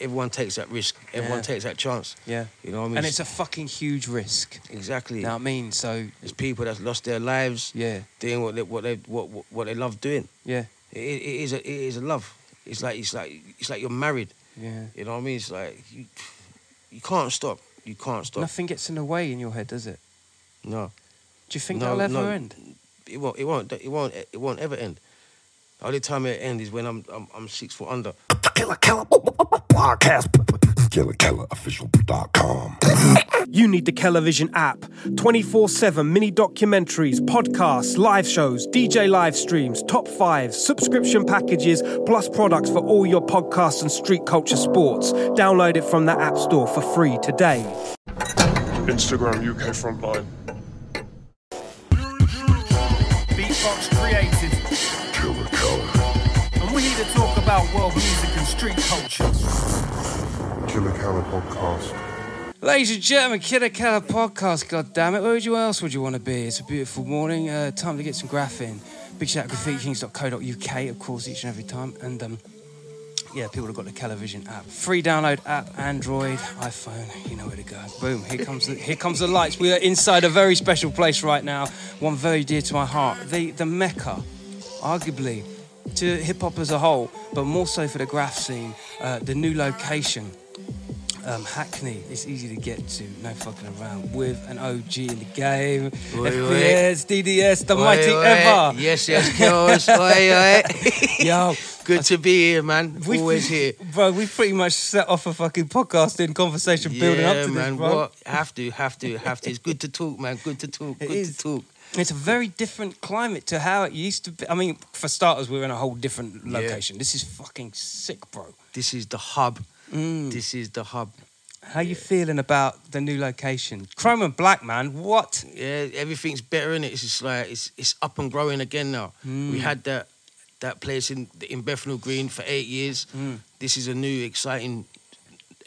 Everyone takes that risk. Everyone Yeah. takes that chance. Yeah. You know what I mean? And it's a fucking huge risk. exactly. You know what I mean? So There's people that's lost their lives yeah, doing what they what they what what, what they love doing. yeah, It, it is a it is a love. It's like it's like it's like you're married. yeah. You know what I mean? It's like you you can't stop. You can't stop. Nothing gets in the way in your head, does it? No. Do you think No, that'll ever no. end? It won't. It won't. It won't. It won't ever end. The only time it ends is when I'm I'm, I'm six foot under. Killer Keller podcast. KillerKellerOfficial.com. You need the Television app. 24 7 mini documentaries, podcasts, live shows, DJ live streams, top fives, subscription packages, plus products for all your podcasts and street culture sports. Download it from the App Store for free today. Instagram UK Frontline. Beatbox about world music and street culture. Killer Keller podcast. Ladies and gentlemen, Killer Keller podcast. God damn it, where would you else would you want to be? It's a beautiful morning. Uh, time to get some graph in. Big shout out to graffitikings.co.uk, of course, each and every time. And um, yeah, people have got the Television app, free download app, Android, iPhone. You know where to go. Boom! Here comes the here comes the lights. We are inside a very special place right now. One very dear to my heart. The the mecca, arguably, to hip hop as a whole, but more so for the graph scene. Uh, the new location um, Hackney. It's easy to get to, no fucking around. With an OG in the game, Oi, FPS, DDS, the Oi, mighty oi. ever. Yes, yes, girls. oi, oi. Yo, Good to be here, man. we- Always here. bro. We pretty much set off a fucking podcasting conversation building up to man. this, bro. What? Have to, have to, have to. It's good to talk, man. Good to talk. Good to talk. It's a very different climate to how it used to be. I mean, for starters, we're in a whole different Yeah. location. This is fucking sick, bro. This is the hub. Mm. This is the hub. How you feeling about the new location? Chrome and Black, man. What? Yeah, everything's better in it. It's just like it's it's up and growing again now. Mm. We had that that place in in Bethnal Green for eight years. Mm. This is a new exciting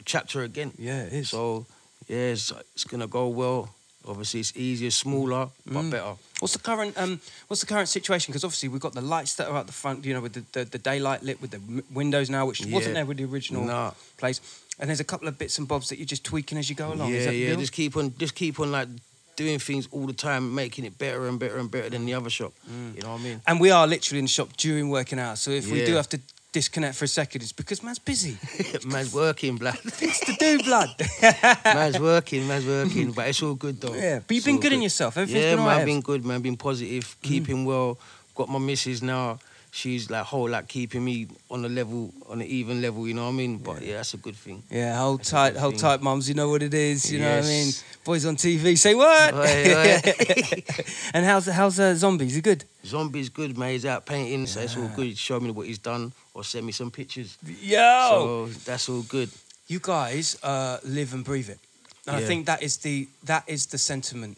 chapter again. Yeah, it is. So yeah, it's, it's gonna go well. Obviously, it's easier, smaller, but Mm. better. What's the current um, What's the current situation? Because obviously we've got the lights that are at the front, you know, with the, the, the daylight lit with the m- windows now, which wasn't there with the original Nah. place. And there's a couple of bits and bobs that you're just tweaking as you go along. Is Yeah, yeah. Just keep on, just keep on like doing things all the time, making it better and better and better than the other shop. You know what I mean? And we are literally in the shop during working out. So if we do have to disconnect for a second, it's because man's busy. man's working, blood. it's to do, blood. man's working, man's working, but it's all good though. yeah, but you've It's been all good in yourself. Everything's yeah, been man, alright. I've been good, man. Been positive, keeping mm. well. Got my missus now. She's like whole like keeping me on the level, on an even level. You know what I mean? But yeah, that's a good thing. Yeah, hold That's tight, hold thing. tight, mums. You know what it is. You know what I mean. Boys on TV say what? And how's how's uh, zombies? You good? Zombie's good, man. He's out painting, so it's all good. He showed me what he's done or send me some pictures. Yo, So that's all good. you guys uh, live and breathe it, and I think that is the that is the sentiment,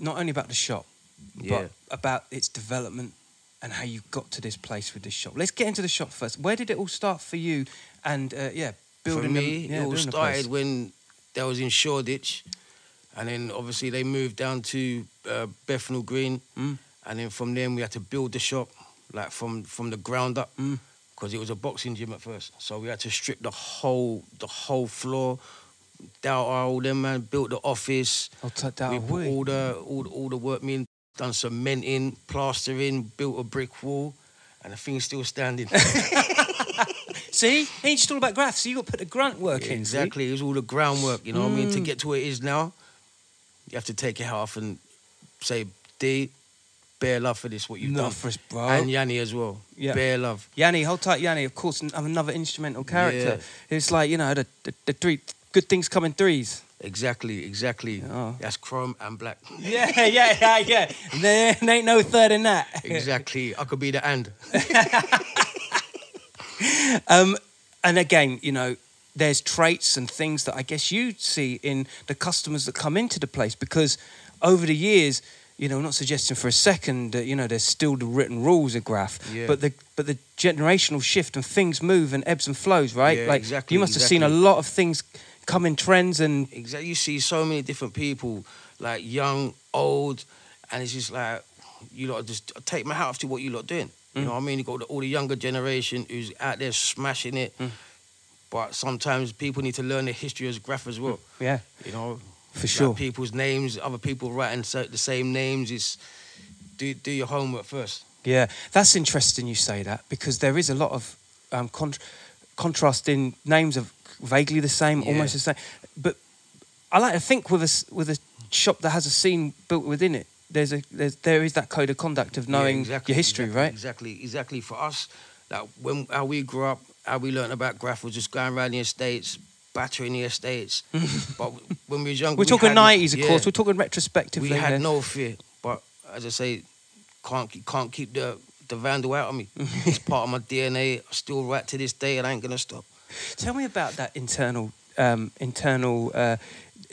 not only about the shop, Yeah. but about its development and how you got to this place with this shop. Let's get into the shop first. Where did it all start for you? And uh, yeah, building For me, yeah, it all started when they was in Shoreditch, and then obviously they moved down to uh, Bethnal Green, Mm. and then from then we had to build the shop like from from the ground up Mm. because it was a boxing gym at first. So we had to strip the whole the whole floor. Down all them man built the office. I'll take that we put all the all, the- all the workmen done some cementing, plastering, built a brick wall, and the thing's still standing. See, it ain't just all about graphs. So you got to put the grunt work in. see? Exactly. It was all the groundwork, you know what I mean? To Mm. get to where it is now, you have to take it half and say, D, bare love for this, what you've Not done. for us, bro. And Yanni as well. Yeah. Bare love. Yanni, hold tight, Yanni. Of course, I'm another instrumental character. Yeah. It's like you know the, the, the three good things come in threes. Exactly, exactly. Oh. That's chrome and black. Yeah, yeah, yeah, yeah. There ain't no third in that. exactly. I could be the and. Um, and again, you know, there's traits and things that I guess you see in the customers that come into the place because over the years, you know, I'm not suggesting for a second that you know there's still the written rules of graph, Yeah. but the but the generational shift and things move and ebbs and flows, right? Yeah, like exactly, you must have seen a lot of things come in trends and Exactly. You see so many different people, like young, old, and it's just like, you lot just take my hat off to what you lot doing. You mm. know what I mean? You got all the younger generation who's out there smashing it. Mm. But sometimes people need to learn the history as graph as well. Mm. Yeah, You know, for like sure. people's names, other people writing the same names. It's do do your homework first. Yeah, that's interesting you say that because there is a lot of um, con- contrasting names of vaguely the same, Yeah. almost the same. But I like to think with a with a shop that has a scene built within it. There's a there's, there is that code of conduct of Yeah, knowing exactly, your history, exactly, right? Exactly, exactly. For us, like when how we grew up, how we learned about graph was just going around the estates, battering the estates. but when we was young, We're we talking nineties, of yeah, course. We're talking retrospectively. we had no fear. But as I say, can't keep- can't keep the the vandal out of me. it's part of my DNA. Still right to this day, and I ain't gonna stop. Tell me about that internal um, internal uh,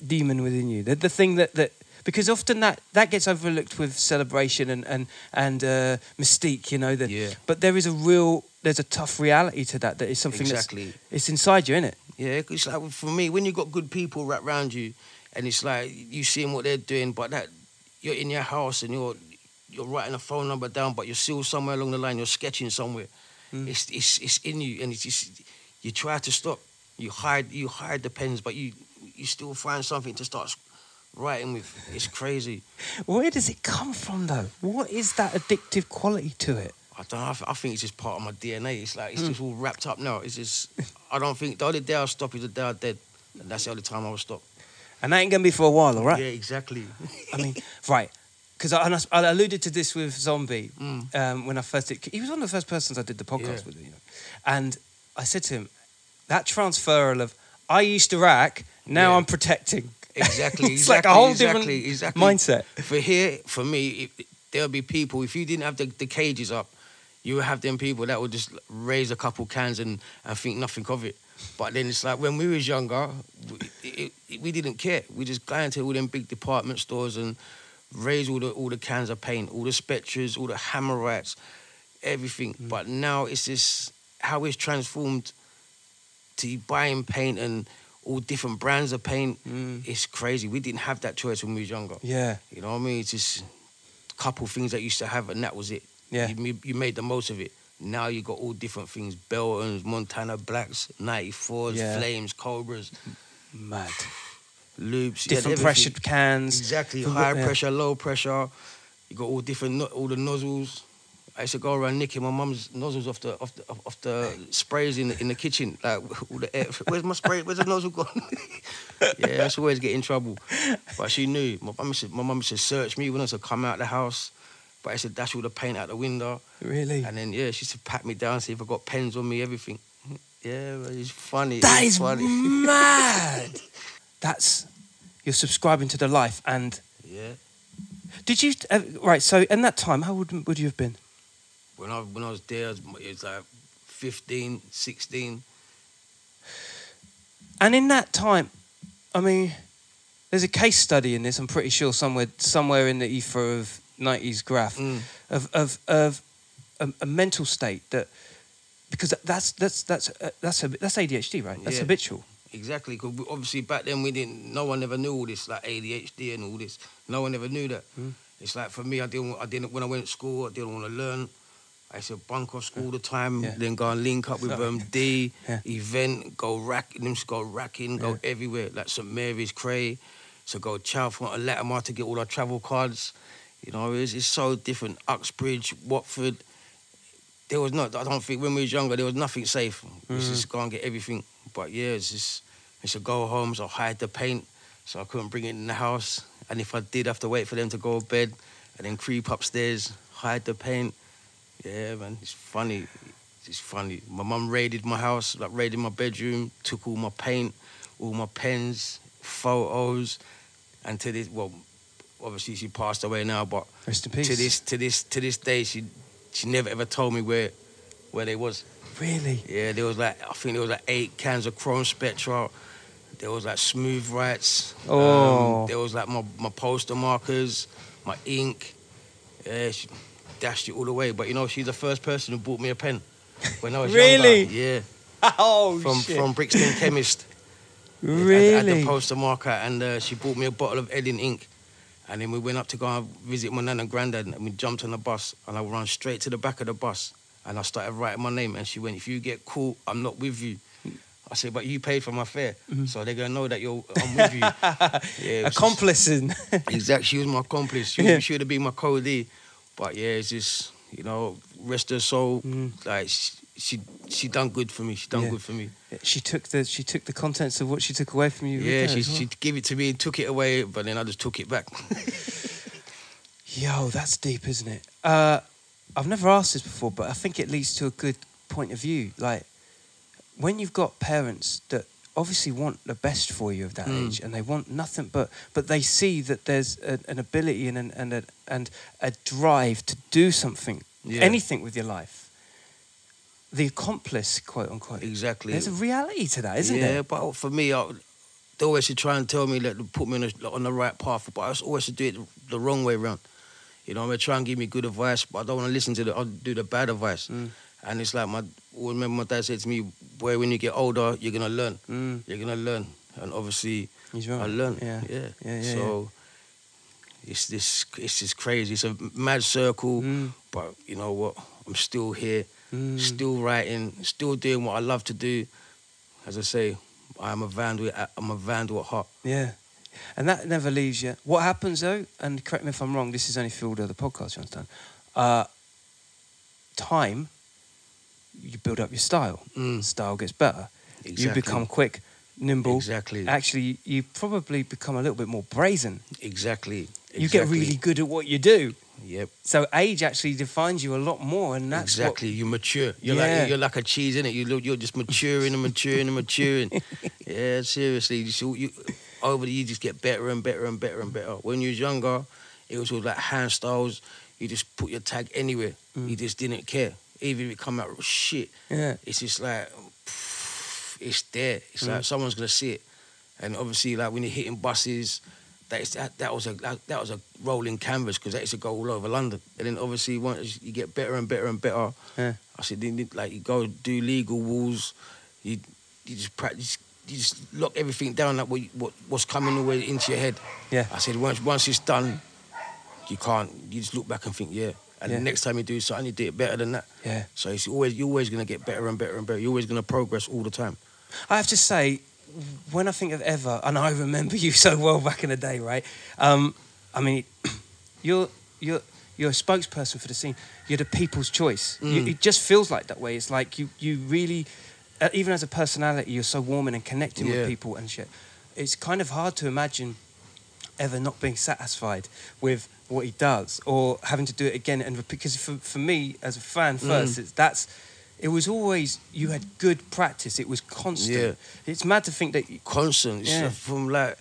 demon within you. The, the thing that, that because often that, that gets overlooked with celebration and and and uh, mystique, you know. That, Yeah. But there is a real there's a tough reality to that. That is something Exactly. that's it's inside you, isn't it? Yeah, it's like for me, when you've got good people right around you, and it's like you seeing what they're doing, but that you're in your house and you're you're writing a phone number down, but you're still somewhere along the line, you're sketching somewhere. Mm. It's it's it's in you, and it's just you try to stop. You hide you hide the pens, but you you still find something to start writing with. It's crazy. Where does it come from, though? What is that addictive quality to it? I don't know. I, th- I think it's just part of my DNA. It's like it's Mm. just all wrapped up now. It's just I don't think the only day I'll stop is the day I'm dead, and that's the only time I will stop. And that ain't gonna be for a while, all right? Yeah, exactly. I mean, right. Because I, I, alluded to this with Zombie Mm. um, when I first did. He was one of the first persons I did the podcast Yeah. with, you know. And I said to him, that transferal of I used to rack, now Yeah. I'm protecting. Exactly. it's exactly, like a whole exactly, different exactly. mindset. For here, for me, it, there'll be people. If you didn't have the, the cages up, you would have them people that would just raise a couple cans and, and think nothing of it. But then it's like when we was younger, we, it, it, we didn't care. We just go into all them big department stores and raise all the all the cans of paint, all the Spectras, all the Hammerites, everything. Mm. But now it's just how it's transformed to buying paint and all different brands of paint. Mm. It's crazy. We didn't have that choice when we was younger. Yeah. You know what I mean? It's just a couple things that used to have, and that was it. Yeah. You, you made the most of it. Now you got all different things: Beltons, Montana Blacks, 94s, Yeah. Flames, Cobras, Mad. loops, Different everything. pressured cans. Exactly, high yeah. pressure, low pressure. You got all different, all the nozzles. I used to go around nicking my mum's nozzles off the off the off the sprays in the, in the kitchen. Like, all the air, where's my spray? Where's the nozzle gone? yeah, I used to always get in trouble. But she knew. My mum used to, my mum used to search me when I used to come out the house. But I used to dash all the paint out the window. Really? And then yeah, she used to pat me down, see if I got pens on me, everything. Yeah, but it's funny. That it's is funny. mad. That's you're subscribing to the life. And yeah. did you uh, right? So in that time, how would would you have been? When I when I was there, it was, it was like 15, 16. And in that time, I mean, there's a case study in this. I'm pretty sure somewhere somewhere in the ether of '90s graph Mm. of of of a, a mental state that because that's that's that's uh, that's a, that's ADHD, right? That's Yeah. habitual. Exactly, because obviously back then we didn't. No one ever knew all this, like ADHD and all this. No one ever knew that. Mm. It's like for me, I didn't. I didn't. When I went to school, I didn't want to learn. I used to bunk off school all the time. Yeah. Then go and link up with um, D Yeah. event, go rack, them go racking, go Yeah. everywhere, like St Mary's, Cray. So go Chalfont, and Latimer to get all our travel cards. You know, it's, it's so different. Uxbridge, Watford. There was not. I don't think when we was younger, there was nothing safe. We Mm. just go and get everything. But yeah, it's just. I used to go home, so hide the paint, so I couldn't bring it in the house. And if I did have to wait for them to go to bed, and then creep upstairs, hide the paint. Yeah, man, it's funny. It's funny. My mum raided my house, like raided my bedroom, took all my paint, all my pens, photos, and to this, well, obviously she passed away now, but Rest in peace. to this, to this, to this day, she, she never ever told me where, where they was. Really? Yeah, there was like I think there was like eight cans of Chrome Spectra. There was like smooth rights. Oh. Um, there was like my, my poster markers, my ink. Yeah, she dashed it all away. But you know, she's the first person who bought me a pen when I was Really? younger. Yeah, Oh from shit. from Brixton Chemist. At, at really? the poster marker, and uh, she bought me a bottle of Edding ink. And then we went up to go and visit my nan and granddad, and we jumped on the bus, and I ran straight to the back of the bus, and I started writing my name. And she went, "If you get caught, I'm not with you." I said, but you paid for my fare, so they're gonna know that you're I'm with you. Yeah, Accomplice. Exactly, she was my accomplice. She, Yeah. she would have been my code. But yeah, it's just you know, rest her soul. Mm. Like she, she she done good for me. She done Yeah. good for me. she took the she took the contents of what she took away from you. Yeah, she well. she gave it to me, and took it away, but then I just took it back. Yo, that's deep, isn't it? Uh, I've never asked this before, but I think it leads to a good point of view. Like, when you've got parents that obviously want the best for you of that Mm. age, and they want nothing but, but they see that there's a, an ability and an, and a, and a drive to do something, Yeah. anything with your life. The accomplice, quote unquote. exactly. There's a reality to that, isn't it? yeah, there? but for me, I, they always should try and tell me that put me on, a, on the right path, but I always should do it the wrong way around. You know, I'm gonna try and give me good advice, but I don't want to listen to the. I'll do the bad advice. Mm. And it's like my. I remember my dad said to me, "Boy, when you get older, you're gonna learn. Mm, You're gonna learn." And obviously. I learned. Yeah. Yeah, Yeah, yeah, So it's this. It's just crazy. It's a mad circle, Mm, but you know what? I'm still here, mm. still writing, still doing what I love to do. As I say, I'm a vandal. I'm a vandal at heart. Yeah. And that never leaves you. What happens though, and correct me if I'm wrong, this is only field of the podcast, you understand? Uh, time, you build up your style. Mm, Style gets better. exactly. You become quick, nimble. exactly, Actually, you probably become a little bit more brazen. exactly. You get really good at what you do. Yep. So age actually defines you a lot more, and that's what- exactly. You mature. You're Yeah. like you're like a cheese, innit? You look, you're just maturing and maturing and maturing. yeah, seriously. You, see, you over the years just get better and better and better and better. When you was younger, it was all like hand styles. You just put your tag anywhere. Mm. You just didn't care. Even if it come out shit, yeah, it's just like it's there. It's Mm. like someone's gonna see it. And obviously, like when you're hitting buses, that is that, that was a that, that was a rolling canvas because that used to go all over London. And then obviously, once you get better and better and better, Yeah. I said, like you go do legal walls, you you just practice. You just lock everything down, like what, what what's coming the way into your head. yeah, I said once once it's done, you can't. You just look back and think, yeah. And Yeah. the next time you do something, you do it better than that. yeah. So it's always you're always gonna get better and better and better. You're always gonna progress all the time. I have to say, when I think of Ever, and I remember you so well back in the day, right? Um, I mean, you're you're you're a spokesperson for the scene. You're the people's choice. You, Mm. it just feels like that way. It's like you you really, uh, even as a personality, you're so warming and connecting with people and shit. It's kind of hard to imagine ever not being satisfied with what he does or having to do it again and because for, for me as a fan Mm. first it's that's it was always you had good practice it was constant Yeah. it's mad to think that Constant. Yeah. uh, from like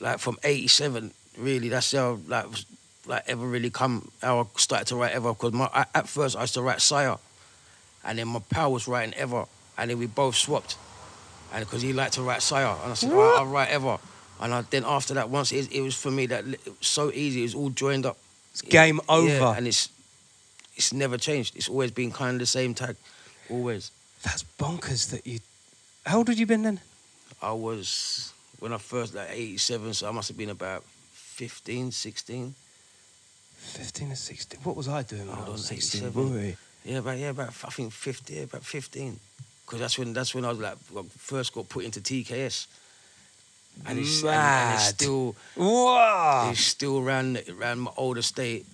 like from '87. Really, that's how like like ever really come. How I started to write ever because my at- at first I used to write Sire, and then my pal was writing ever, and then we both swapped, and because he liked to write Sire, and I said "All right, I'll write ever. And I, then after that, once it, it was for me that it was so easy. It was all joined up. it's game over Yeah, and it's it's never changed. It's always been kind of the same tag, always. that's bonkers that you how old had you been then I was when I first like 87, so I must have been about 15, 16. 15 or 16 what was I doing I was on, 16 boy Yeah, about yeah, about I think 50, about 15. Because that's when that's when I was like first got put into TKS. And it's, and, and it's still wow it's still around around my old estate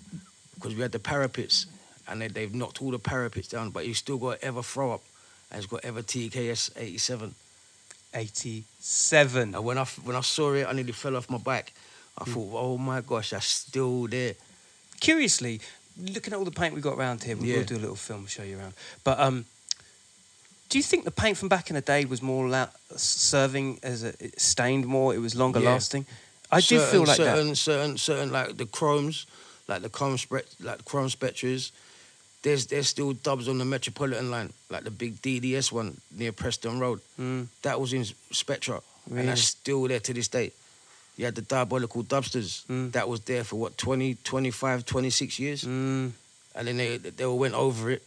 because we had the parapets and they, they've knocked all the parapets down, but you still got ever throw up and it's got ever TKS 87. 87 And when I when I saw it, I nearly fell off my bike. I thought, oh my gosh, that's still there. curiously, looking at all the paint we got around here, we Yeah. will do a little film show you around. But um, do you think the paint from back in the day was more la- serving as a it stained more? It was longer Yeah. lasting. I do feel like certain, that. certain, certain, like the chromes, like the chrome spec, like the chrome Spectras. There's there's still dubs on the Metropolitan line, like the big DDS one near Preston Road. Mm, That was in Spectra, Really? and that's still there to this day. You had the diabolical dubsters. Mm. That was there for what 20, 25, 26 years, mm. and then they they all went over it,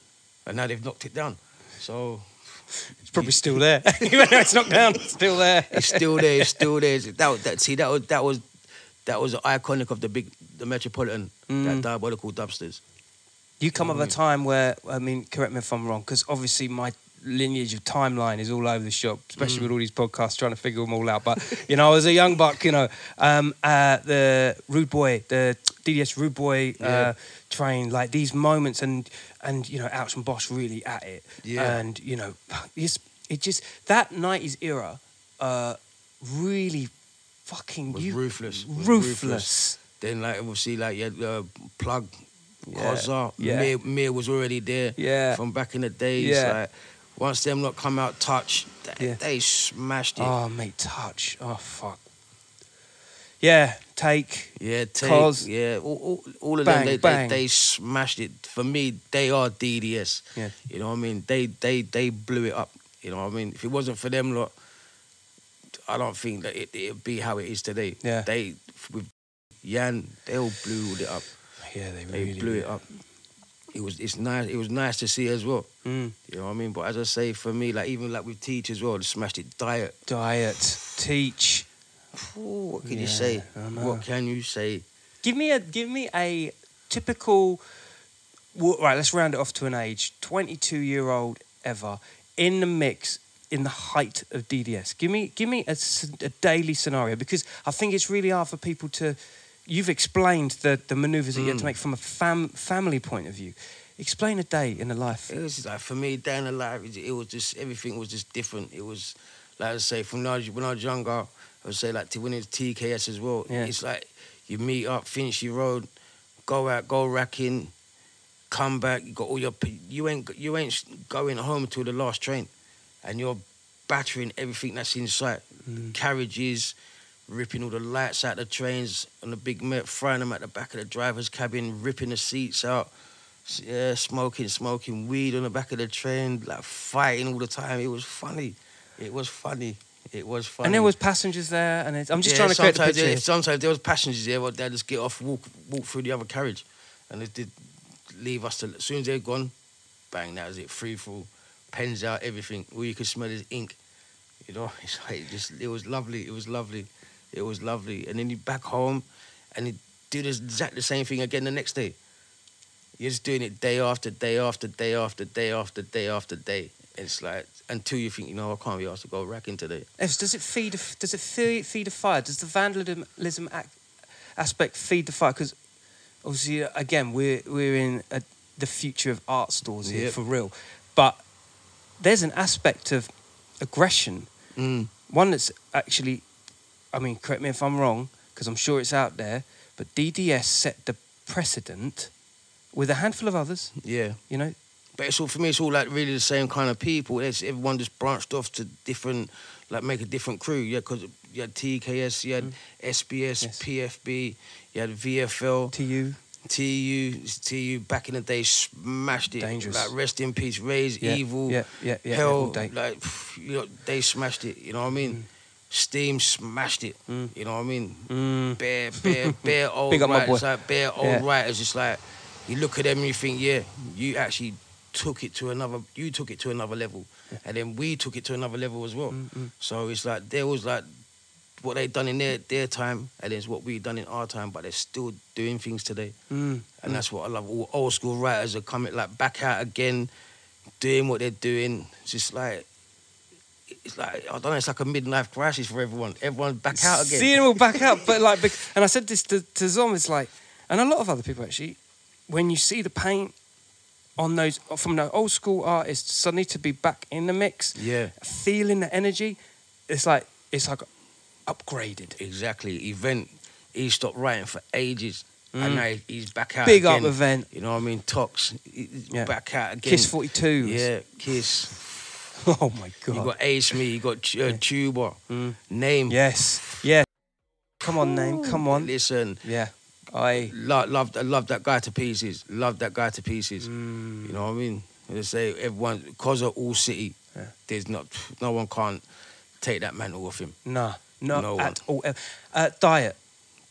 and now they've knocked it down. So It's probably still there. Even though it's knocked down, it's still there. It's still there. It's still there. That, was- that see that was that was that was iconic of the big the Metropolitan Mm. that diabolical dubsters. You come of a time where, I mean, correct me if I'm wrong, because obviously my lineage of timeline is all over the shop, especially with all these podcasts trying to figure them all out. But you know, as a young buck, you know, um, uh, the Rude Boy, the DDS Rude Boy uh, Yeah. train, like these moments, and and you know, Ouch and Boss really at it, Yeah. and you know, it's it just that '90s era, uh, really fucking Was you- ruthless, was ruthless. Then like obviously like you had uh, plug, Yeah, Kozza, yeah. Mir, Mir was already there. Yeah. From back in the days. Yeah. Like once them lot come out touch, they, Yeah. they smashed it. Oh, mate, touch. Oh, fuck. Yeah, take. Yeah, take, Cause- yeah, all, all, all of Bang, them, they, bang. they they smashed it. For me, they are DDS. Yeah. You know what I mean? They they they blew it up. You know what I mean? If it wasn't for them lot, I don't think that it, it'd be how it is today. Yeah. They with Yan, they all blew it up. Yeah, they They really blew it up. It was it's nice. It was nice to see as well. Mm. You know what I mean? But as I say, for me, like even like with Teach as well, smashed it. Diet. Diet, teach. Ooh, what can Yeah, you say? What can you say? Give me a give me a typical. Well, right, let's round it off to an age. Twenty-two year old ever in the mix in the height of DDS. Give me give me a daily scenario because I think it's really hard for people to. You've explained the the manoeuvres that you had to make from a fam, family point of view. Explain a day in the life. It was like for me, day in the life, it, it was just everything was just different. It was like I say, from when I was, when I was younger, I would say like to was TKS as well. Yeah. It's like you meet up, finish your road, go out, go racking, come back. You got all your you ain't you ain't going home till the last train, and you're battering everything that's in sight. Mm. Carriages, ripping all the lights out the trains on the big Met, throwing them at the back of the driver's cabin, ripping the seats out. Yeah, smoking, smoking weed on the back of the train, like fighting all the time. It was funny. It was funny. It was funny. And there was passengers there, and it's, I'm just Yeah, trying to create the picture. there- sometimes there was passengers there, but they'd just get off, walk, walk through the other carriage, and they did leave us. To, as soon as they're gone, bang, that was it. Free for pens out, everything. All you could smell is ink. You know, it's like it just it was lovely. It was lovely. It was lovely. And then you back home, and you do this exact the same thing again the next day. You're just doing it day after day after day after day after day after day. It's like until you think, you know, I can't be asked to go racking today. Does it feed? A, does it feed, feed a fire? Does the vandalism ac- aspect feed the fire? Because obviously, uh, again, we're we're in a, the future of art stores here Yep. for real, but there's an aspect of aggression, Mm. one that's actually, I mean, correct me if I'm wrong, because I'm sure it's out there, but DDS set the precedent with a handful of others. Yeah. You know, But it's all for me. It's all like really the same kind of people. It's everyone just branched off to different, like make a different crew. Yeah, because you had TKS, you had mm. SBS, Yes. PFB, you had VFL, you, TU, TU. Back in the day, smashed it. Dangerous. Like rest in peace, Raise yeah, Evil, yeah, yeah, yeah, Hell. day. like you know, they smashed it. You know what I mean? Mm. Steam smashed it. Mm. You know what I mean? Mm. bare, bare, bare old Big writers, like bare old Yeah. writers. Just like you look at them and you think, yeah, you actually took it to another. You took it to another level, and then we took it to another level as well. Mm, So it's like there was like what they done in their their time, and it's what we done in our time. But they're still doing things today, Mm. and that's what I love. All old school writers are coming like back out again, doing what they're doing. It's just like. It's like I don't know. It's like a midlife crisis for everyone. Everyone's back out again. Seeing them all back out, but like, and I said this to, to Zom, it's like, and a lot of other people actually, when you see the paint on those from the old school artists suddenly to be back in the mix, Yeah. feeling the energy, it's like it's like upgraded. Exactly. Event. He stopped writing for ages. And now he's back out Mm. Big again. up event. You know what I mean? Tox. Yeah. Back out again. Kiss 42. Yeah, Kiss. Oh my god! You got Ace Me, you got uh, Tuba. Name. Yes. Yeah. Come on, name. Come on. Listen, Yeah. I. love, love, I love that guy to pieces. Love that guy to pieces. Mm. You know what I mean? They say everyone, because of all city, Yeah. there's not, no one can't take that mantle off him. Nah. Not No at all. Uh, diet.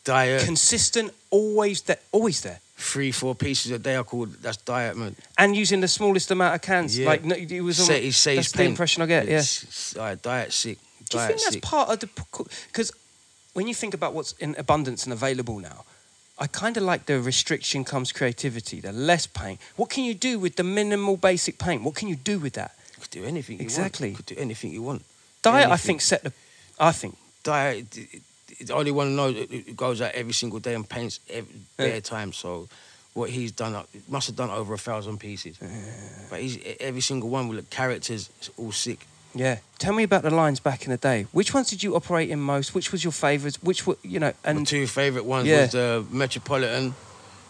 Diet, Consistent. Always there. Always there. Three, four pieces a day are called, that's diet, man. and using the smallest amount of cans. Yeah. Like no, it was. Say, he says that's the impression I get. Yeah. It's- uh, diet sick. Do you diet think that's part of the because when you think about what's in abundance and available now, I kind of like the restriction comes creativity. The less paint. What can you do with the minimal basic paint? What can you do with that? You could do anything. Exactly. You want. Could do anything you want. Diet, I think, set the. I think. Diet. It- it- The only one who knows it it goes out every single day and paints every Yeah. bare time. So. What he's done, uh, must have done over a thousand pieces. But he's every single one with the characters, it's all sick. Yeah. Tell me about the lines back in the day. Which ones did you operate in most? Which was your favourites? Which were you know? My And two favourite ones Yeah. was the Metropolitan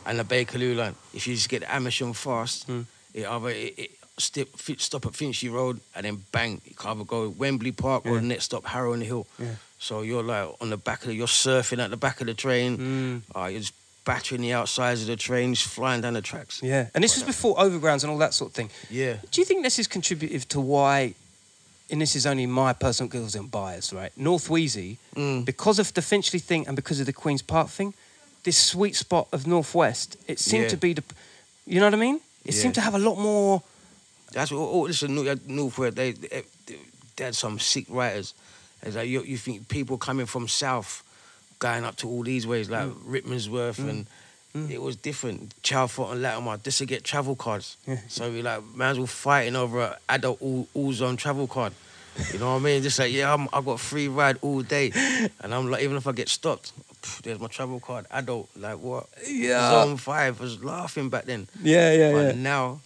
and the Bakerloo line. If you just get the Amersham fast, Mm. it either it, it stop, stop at Finchley Road and then bang, you can either go Wembley Park or the next stop Harrow and the Hill. Yeah. So you're like on the back of the, you're surfing at the back of the train. Mm. Uh, you're just battering the outsides of the trains, flying down the tracks. yeah, and this was before overgrounds and all that sort of thing. Yeah. Do you think this is contributive to why? And this is only my personal skills and bias, right? North Wheezy, Mm. because of the Finchley thing and because of the Queen's Park thing, this sweet spot of Northwest, it seemed Yeah. to be the, you know what I mean? It Yeah. seemed to have a lot more. That's what. Oh, listen, New- Northwest. They, they, they had some sick writers. It's like you, you think people coming from south, going up to all these ways, like mm. Rickmansworth, mm. and mm. it was different. Chalfont and Latimer, just to get travel cards. Yeah. So we like, man's all fighting over an adult all, all zone travel card. You know what I mean? Just like, yeah, I'm, I got free ride all day, and I'm like, even if I get stopped, pff, there's my travel card. Adult, like what? Yeah. Zone five I was laughing back then. Yeah, yeah, But now,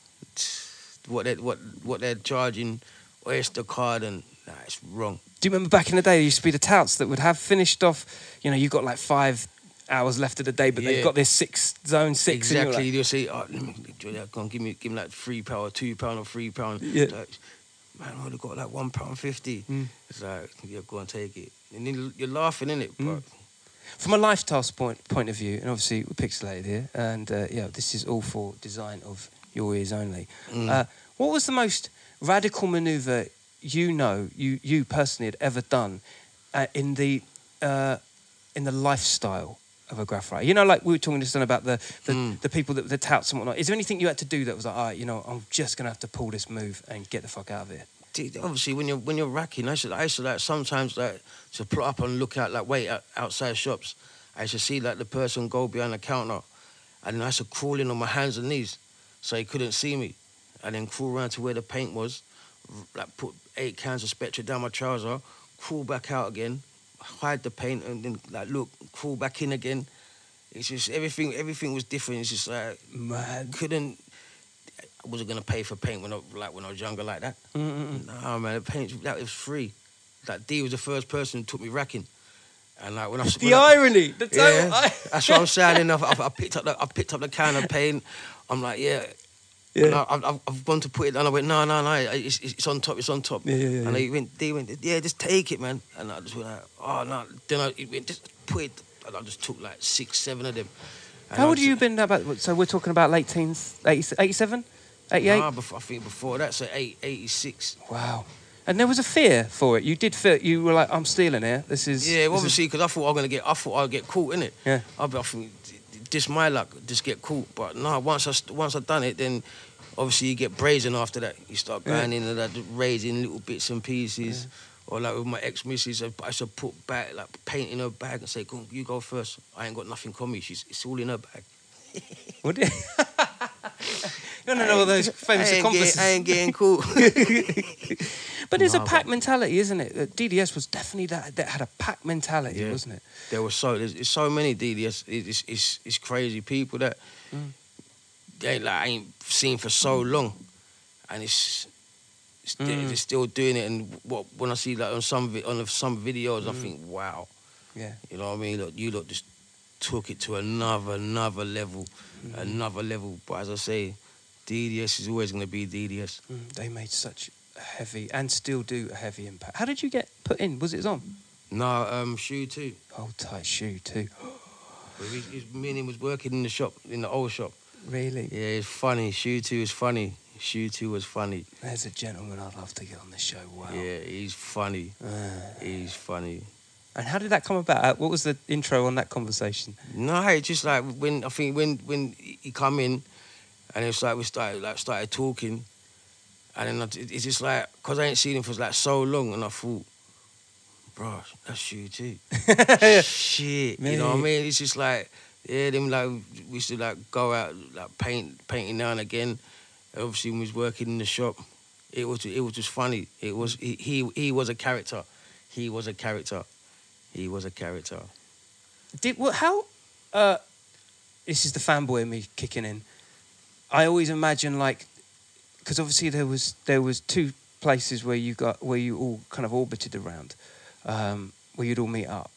what they what what they're charging, Oyster card and nah, it's wrong. Do you remember back in the day, there used to be the touts that would have finished off, you know, you got like five hours left of the day, but they've got this six, zone six. exactly. like- They'll say, oh, let me, go on, give me give me like three pound or two pound or three pound. Yeah. Like, Man, I only got like one pound fifty. Mm. It's like, yeah, go and take it. And then you're laughing in it, but From a lifestyle point point of view, and obviously we're pixelated here, and uh, yeah, this is all for design of your ears only. Mm. Uh, what was the most radical manoeuvre you know you you personally had ever done uh, in the uh, in the lifestyle of a graph writer? You know, like we were talking just then about the the, Mm. the people that the touts and whatnot. Is there anything you had to do that was like, all right, you know, I'm just gonna have to pull this move and get the fuck out of here? Dude, obviously when you're when you're racking, I used to, I used to like sometimes like to plot up and look out like wait out, outside shops. I used to see like the person go behind the counter, and then I used to crawl in on my hands and knees, so he couldn't see me, and then crawl around to where the paint was, like put eight cans of Spectra down my trouser, crawl back out again, hide the paint, and then like look, crawl back in again. It's just everything. Everything was different. It's just like Mad. couldn't. I wasn't gonna pay for paint when I like when I was younger like that. Mm-mm. No man, the paint that was free. Like D was the first person who took me racking, and like when I The when I- irony, the total. yeah, that's what I'm saying. Enough. I, I picked up the I picked up the can of paint. I'm like, yeah. And yeah. I, I've, I've gone to put it, and I went, no, no, no, it's, it's on top, it's on top. Yeah, yeah, yeah, and he went, D went, yeah, just take it, man. And I just went, like, oh no. Then I went, just put it. And I just took like six, seven of them. And How old have you been? About, so we're talking about late teens, 80, 87, 88? Nah, before, I think before that, so eight, 86. Wow. And there was a fear for it. You did feel, you were like, I'm stealing here. This is. Yeah, this is- obviously, because I thought I was gonna get, I thought I'd get caught in it. Yeah. I, I think this my luck, just get caught. But no, once I once I done it, then obviously you get brazen after that. You start Yeah. going into that, raising little bits and pieces. Or like with my ex missus, I to put back like paint in her bag and say, "Go, you go first. I ain't got nothing on me. She's it's all in her bag." What did- you want to know all those famous I accomplices. getting, I ain't getting caught. but there's a Nah, pack mentality, isn't it? Uh, DDS was definitely that, that had a pack mentality, Yeah. wasn't it? There was so there's, there's so many DDS. It's, it's it's crazy people that Mm. they like I ain't seen for so long, and it's, it's they- Mm. they're still doing it. And what when I see like on some vi- on some videos, Mm. I think wow, Yeah. you know what I mean? Look, you look just took it to another another level, Mm. another level. But as I say, DDS is always going to be DDS. Mm, they made such a heavy, and still do a heavy impact. How did you get put in? Was it on? No, um, shoe too. Hold tight shoe, too. He- he- Me and him was working in the shop, in the old shop. Really? Yeah, it's funny. Shoe two is funny. Shoe two was funny. There's a gentleman I'd love to get on the show. Wow. Yeah, he's funny. Ah. He's funny. And how did that come about? Uh, What was the intro on that conversation? No, it's just like when I think when when he come in, and it's like we started like started talking, and then it's just like cause I ain't seen him for like so long, and I thought, bro, that's you too. Shit, you know what I mean? It's just like yeah, them like we used to like go out like paint painting now and again. Obviously, when we was working in the shop, It was it was just funny. It was he he, he was a character. He was a character. He was a character. Did what? How? Uh, this is the fanboy in me kicking in. I always imagine like, because obviously there was there was two places where you got where you all kind of orbited around, um, where you'd all meet up.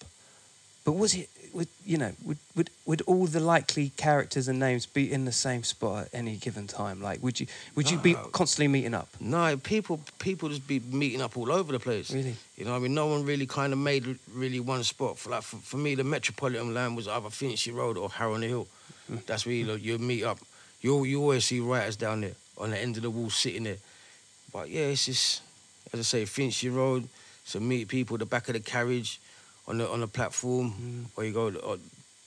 But was it? Would you know? Would would would all the likely characters and names be in the same spot at any given time? Like, would you would you be constantly meeting up? No, people people just be meeting up all over the place. Really? You know, I mean, no one really kind of made really one spot. For like for, for me, the metropolitan line was either Finchley Road or Harrow on the Hill. That's where you you meet up. You you always see writers down there on the end of the wall sitting there. But yeah, it's just as I say, Finchley Road. So meet people at the back of the carriage, on the on the platform, or you go to, uh,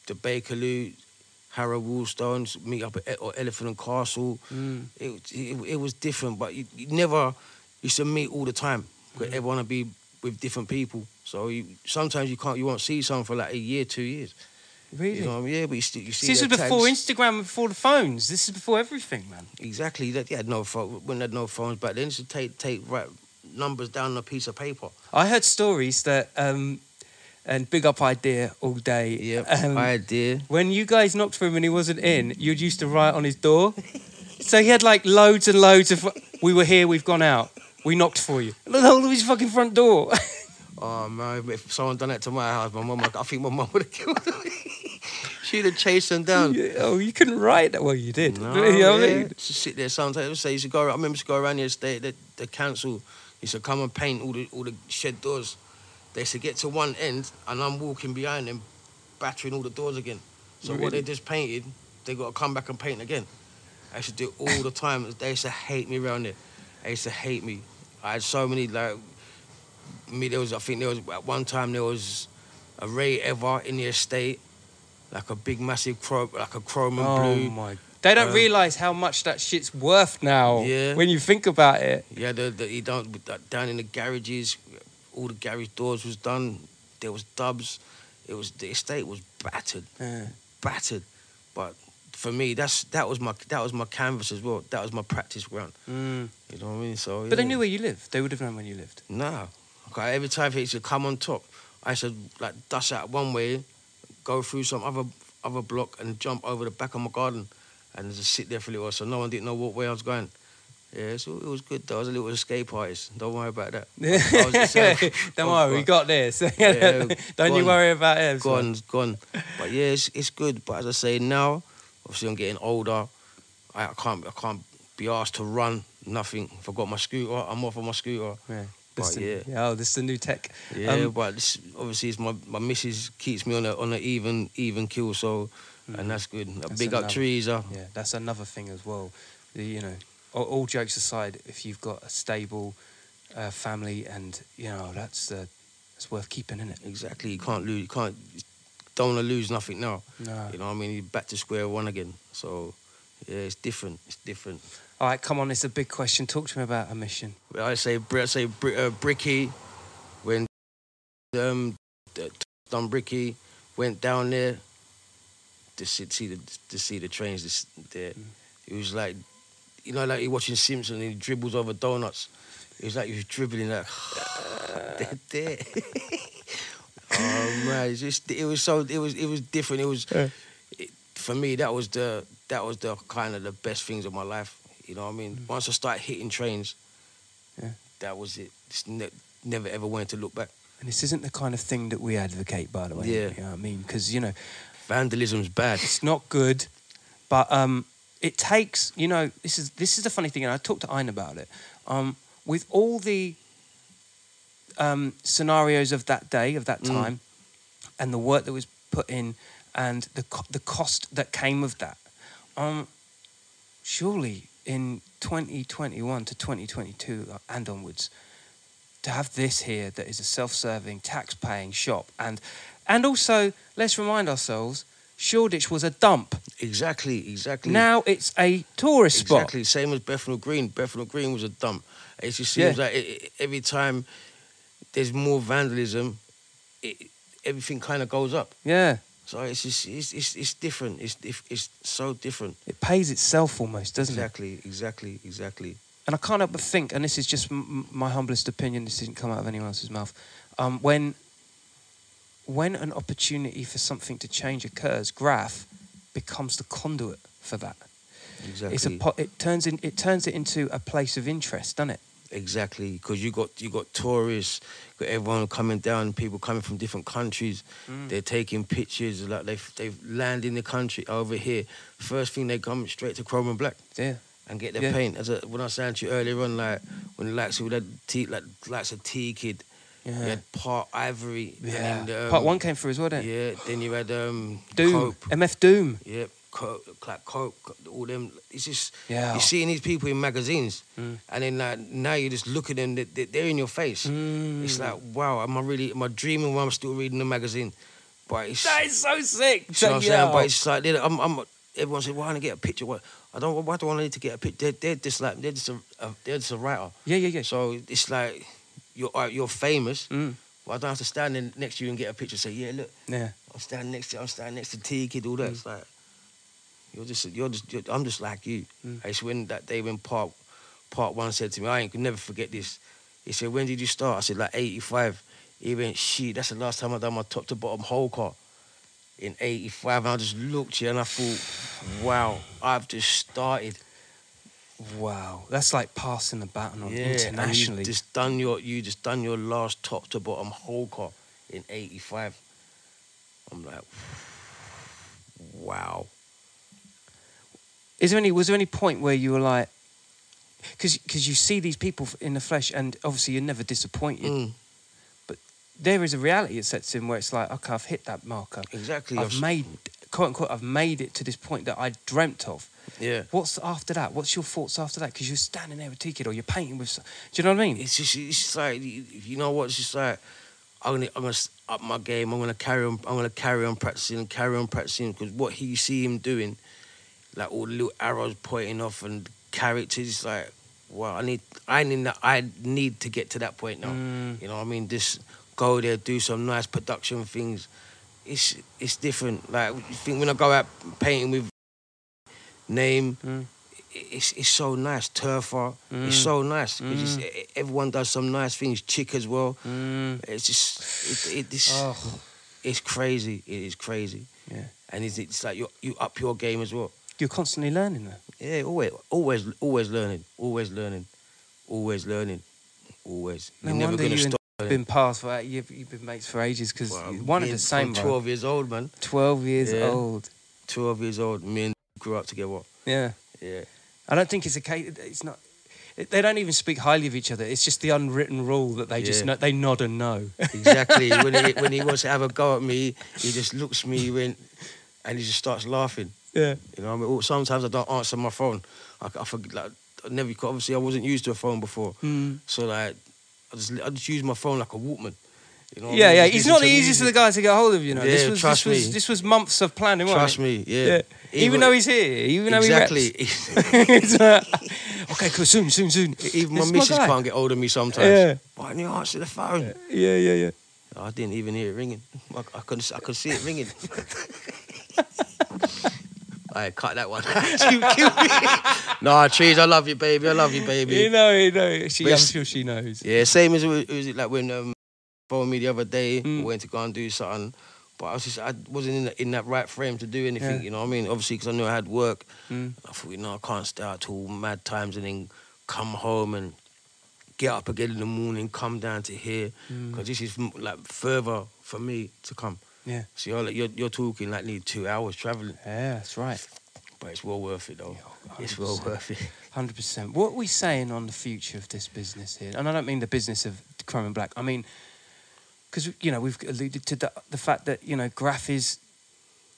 the Bakerloo, Harrow Woolstones, meet up at or Elephant and Castle. Mm. It, it it was different, but you, you never used to meet all the time. Because everyone would be with different people. So you, sometimes you can't, you won't see someone for like a year, two years. Really? You know, I mean? yeah, but you, still you see. this is before tags. Instagram, and before the phones. This is before everything, man. Exactly. That you had no phone. When they had no phones back then, to take take write numbers down on a piece of paper. I heard stories that, um, and big up idea all day. Yep. Um, idea. when you guys knocked for him and he wasn't in, you'd used to write on his door. so he had like loads and loads of. We were here. We've gone out. We knocked for you. The whole of his fucking front door. Oh man, if someone done that to my house, my mum, I think my mum would have killed me. She'd have chased them down. oh, you couldn't write that. Well, you did. No, you know what I yeah. mean? Sit there sometimes. Say, used to go. I remember to go around the estate. The, the council used to come and paint all the all the shed doors. They used to get to one end, and I'm walking behind them, battering all the doors again. So what they just painted, they got to come back and paint again. I used to do it all the time. They used to hate me around there. They used to hate me. I had so many like me. There was I think there was at one time there was a Ray Ever in the estate, like a big massive chrome, like a chrome and Oh blue. my. They don't Um, realize how much that shit's worth now. Yeah. When you think about it. Yeah, the, the, with that down in the garages. All the garage doors was done. There was dubs. It was the estate was battered, Yeah. battered. But for me, that's that was my that was my canvas as well. That was my practice ground. Mm. You know what I mean? So. But they knew where you lived. They would have known where you lived. Nah. Okay, every time he used to come on top, I used to like dust out one way, go through some other other block and jump over the back of my garden and just sit there for a little while so no one didn't know what way I was going. Yeah, so it was good though. I was a little escape artist. Don't worry about that. Don't worry, we got this. Yeah, Don't you worry about him. Gone, gone. But yeah, it's, it's good. But as I say now, obviously I'm getting older. I, I can't I can't be asked to run nothing. If I got my scooter, I'm off on my scooter. Yeah. This yeah. the, oh, this is the new tech. Yeah, Um, but this, obviously it's my my missus keeps me on a on an even even kill, so and that's good. A Mm. That's big up another- Teresa. Yeah, that's another thing as well. The, you know, all, all jokes aside, if you've got a stable uh, family, and you know, that's uh, that's worth keeping, isn't it? Exactly, you can't lose. You can't. Don't want to lose nothing now. No. You know what I mean? You're back to square one again. So yeah, it's different. It's different. All right, come on. It's a big question. Talk to me about a mission. I say, I say, uh, Bricky, when um, done Bricky, went down there to see, see the to see the trains this, there. It was like, you know, like you're watching Simpson and he dribbles over donuts. It was like he was dribbling like, they're there. oh man, it's just it was so it was it was different. It was it, for me that was the that was the kind of the best things of my life. You know what I mean? Once I started hitting trains, Yeah. that was it. Just ne- never ever wanted to look back. And this isn't the kind of thing that we advocate, by the way. Yeah. You know what I mean? Because, you know, Vandalism's bad. it's not good, but um, it takes, you know, this is this is the funny thing, and I talked to Ein about it. Um, with all the um, scenarios of that day, of that Mm. time, and the work that was put in, and the co- the cost that came of that, um, surely in 2021 to 2022 and onwards, to have this here that is a self-serving, tax-paying shop, and and also let's remind ourselves, Shoreditch was a dump. Exactly, exactly. Now it's a tourist spot. Exactly, same as Bethnal Green. Bethnal Green was a dump. It just seems Yeah. like it, it- every time there's more vandalism, it, everything kind of goes up. Yeah, So it's just it's it's, it's different. It's, it's so different. it pays itself almost, doesn't it? Exactly, exactly, exactly. and I can't help but think, and this is just m- my humblest opinion. This didn't come out of anyone else's mouth. Um, when when an opportunity for something to change occurs, graph becomes the conduit for that. Exactly. It's a po- it turns in it turns it into a place of interest, doesn't it? Exactly, because you got you got tourists, got everyone coming down, people coming from different countries. Mm. They're taking pictures, like they've they've landed in the country over here. First thing they come straight to Chrome and Black Yeah. and get their Yeah. paint. As a, when I was saying to you earlier on, like when the likes of that T, like likes of T Kid, you Yeah. had Part Ivory, Yeah. and then, um, Part one came through as well, didn't yeah. Then you had um, Doom. Cope, MF Doom. yeah, Cope, like Cope, all them. It's just Yeah. you're seeing these people in magazines, Mm. and then like, now you're just look at them. They, they- they're in your face. Mm. It's like, wow, am I really, am I dreaming while I'm still reading the magazine? But it's, That is so sick. you know what I'm saying? out. But it's like, I'm, I'm, everyone said, why don't I get a picture? What? I don't, why do I need to get a picture? They're, they're just like, they're just a, a, they're just a writer. yeah, yeah, yeah. So it's like, you're, uh, you're famous. Mm. Well, I don't have to stand in next to you and get a picture. Say, yeah, look, Yeah. I'm standing next to, I'm standing next to T Kid, all that. It's like, you're just, you're just, you're, I'm just like you. Mm. It's when that day when part, part one said to me, I ain't could never forget this. He said, when did you start? I said, like 85. He went, shit, that's the last time I done my top to bottom whole car in 85. And I just looked here and I thought, wow, I've just started. Wow. That's like passing the baton on Yeah, and internationally. you just done your, you just done your last top to bottom whole car in 85. I'm like, wow. Is there any was there any point where you were like because you see these people in the flesh and obviously you're never disappointed Mm, there is a reality that sets in where it's like okay I've hit that marker exactly. I've I've- made quote unquote I've made it to this point that I dreamt of Yeah. what's after that what's your thoughts after that because you're standing there with T-Kid or you're painting with do you know what I mean It's just, it's just like, you you know what? It's just like, I'm gonna, I'm gonna up my game. I'm gonna carry on, I'm gonna carry on practicing, and carry on practicing. Because what he you see him doing, like all the little arrows pointing off and characters, like, wow, I need, I need, that, I need to get to that point now. Mm. You know what I mean? Just go there, do some nice production things. It's, it's different. Like you think when I go out painting with name, Mm. it's it's so nice. Turfer, Mm. it's so nice. It's just, e- everyone does some nice things. Chick as well. Mm. It's just it, it this oh it's crazy. It is crazy. yeah And it's, it's like you you up your game as well. You're constantly learning though Yeah, always always always learning, always learning, always learning, always. no You're never you and stop. have been past for you've, you've been mates for ages because Well, one of the same bro. Twelve years old, man. 12 years Yeah. old Twelve years old. Me and grew up together. yeah Yeah. I don't think it's a case. It's not. They don't even speak highly of each other. It's just the unwritten rule that they just Yeah. know, they nod and know. Exactly. when he when he wants to have a go at me, he just looks at me he went, and he just starts laughing. Yeah. You know, I mean, sometimes I don't answer my phone. I, I forget, like, I never. Obviously, I wasn't used to a phone before, Mm. so like, I just I just use my phone like a Walkman. You know, what I Yeah, mean? yeah. Just He's not the easiest of the guys to get hold of. You know, this Yeah, was trust this was me. this was months of planning. Trust me, yeah. Yeah. Even, though he's here, even though he's exactly. he reps. It's like, okay, cool. Soon, soon, soon. Even my This missus can't get hold of me sometimes. Yeah. Why didn't you answer the phone? Yeah, yeah, yeah. I didn't even hear it ringing. I, I could I could see it ringing. I cut that one. you killed me. nah, trees. I love you, baby. I love you, baby. You know, you know. She, But I'm sure she knows. Yeah, same as it was like when um phoned me the other day, Mm. went to go and do something. But I was just I wasn't in, the, in that right frame to do anything. Yeah. You know what I mean? Obviously, because I knew I had work. Mm. I thought, you know, I can't stay out till mad times and then come home and get up again in the morning, come down to here Mm. because this is like further for me to come. Yeah. So you're, like, you're you're talking like need two hours traveling, Yeah, that's right. but it's well worth it though. Yeah, It's well worth it. Hundred percent. What are we saying on the future of this business here? And I don't mean the business of Chrome and Black. I mean, because you know we've alluded to the, the fact that you know graff is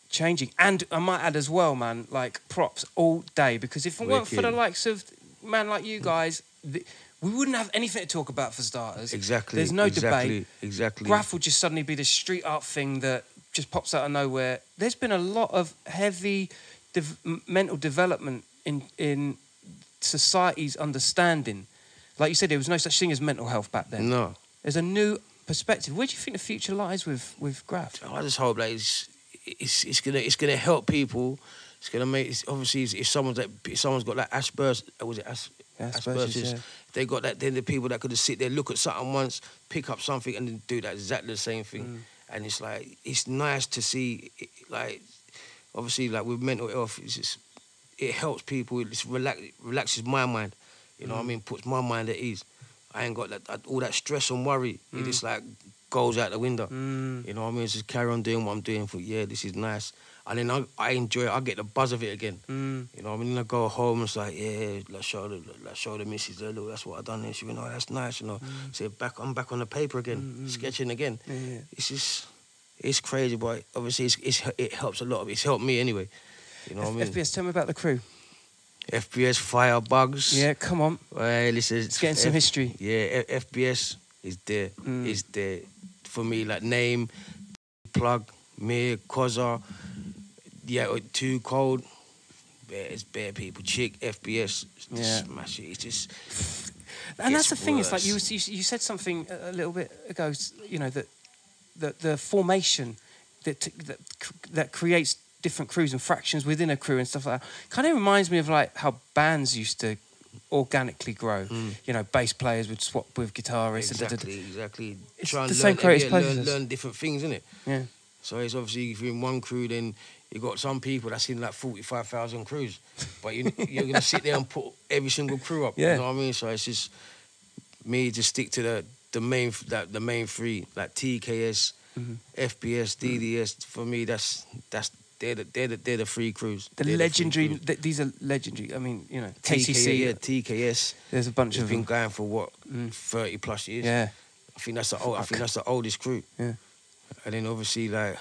changing, and I might add as well, man, like props all day. Because if it weren't for the likes of man like you guys, the, we wouldn't have anything to talk about for starters. Exactly. There's no exactly, debate. Exactly. Graff will just suddenly be the street art thing that just pops out of nowhere. There's been a lot of heavy dev- mental development in in society's understanding. Like you said, there was no such thing as mental health back then. No. There's a new perspective. Where do you think the future lies with with Graff? Oh, I just hope that it's it's it's gonna it's gonna help people. It's gonna make it's obviously if someone's like if someone's got like Asperger's was it As, Asperger's. Asperger's, yeah. They got that. Then the people that could just sit there, look at something once, pick up something, and then do that exactly the same thing. Mm. And it's like it's nice to see, like obviously, like with mental health, it's just it helps people. It just relax, relaxes my mind. You know what I Mm. mean? Puts my mind at ease. I ain't got that, all that stress and worry. It Mm. just like goes out the window. Mm. You know what I mean? Just carry on doing what I'm doing. For yeah, this is nice. And then I, I enjoy it. I get the buzz of it again. Mm. You know, I mean, I go home, it's like, yeah, let's show the, let's show the missus, look, that's what I done. She went, oh, that's nice, you know. So back, I'm back on the paper again, sketching again. Yeah. It's just, it's crazy, but obviously it's, it's, it helps a lot. It's helped me anyway. You know what I mean? FBS, tell me about the crew. FBS Firebugs. Yeah, come on. Well, listen, Let's get in some history. Yeah, F- FBS is there. Mm. Is there for me? Like name, plug, me, Koza. Yeah, uh, too cold. Bare, it's bare people. Chick, FBS. Yeah. Smash it. It's just And that's the gets thing. It's like you, you you said something a little bit ago. You know that the the formation that that that creates different crews and fractions within a crew and stuff like that. Kind of reminds me of like how bands used to organically grow. You know, bass players would swap with guitarists. da- da- da- exactly, exactly. It's Try and the learn, same creative yeah, learn, learn different things, it? Yeah. So it's obviously if you're in one crew, then you got some people that's in like forty-five thousand crews, but you, you're gonna sit there and put every single crew up. Yeah. You know what I mean? So it's just me to stick to the the main that the main three like TKS, Mm-hmm. FBS, DDS. For me, that's that's they're the they're the, they're the three crews. The They're legendary. crews. th- these are legendary. I mean, you know, KTC. yeah, TKS. There's a bunch of been them. going for what Mm. thirty plus years. Yeah. I think that's the old, I think that's the oldest crew. Yeah. And then obviously like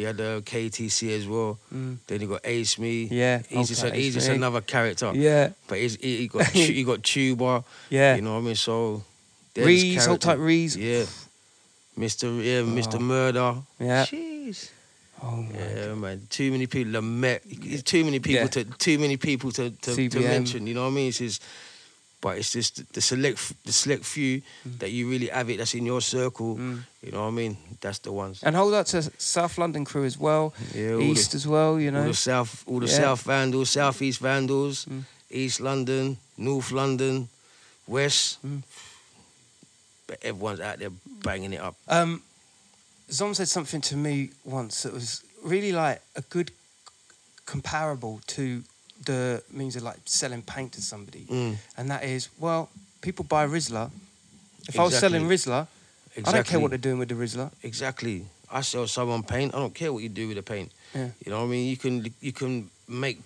you had the KTC as well. Mm. Then you got Ace Me. Yeah, he's just, okay, just Me. another character. Yeah. But he's, he, he got he got Tuba. Yeah. You know what I mean? So Rees, character- tight, Rees. Yeah. Mr. Yeah, Mr. Oh. Murder. Yeah. Jeez. Oh my. Yeah, man. Too many people. The Met. It's too many people Yeah. to too many people to to, to mention. You know what I mean? It's just, but it's just the select the select few that you really have it. That's in your circle. Mm. You know what I mean? That's the ones. And hold up to South London crew as well. Yeah, East the, as well. You know, all the south, all the Yeah. south vandals, southeast vandals, Mm. East London, North London, West. Mm. But everyone's out there banging it up. Um, Zom said something to me once that was really like a good comparable to the means of like selling paint to somebody, Mm. and that is well, people buy Rizla. If I was selling Exactly. I don't care what they're doing with the Rizla. Exactly. I sell someone paint. I don't care what you do with the paint. Yeah. You know what I mean? You can you can make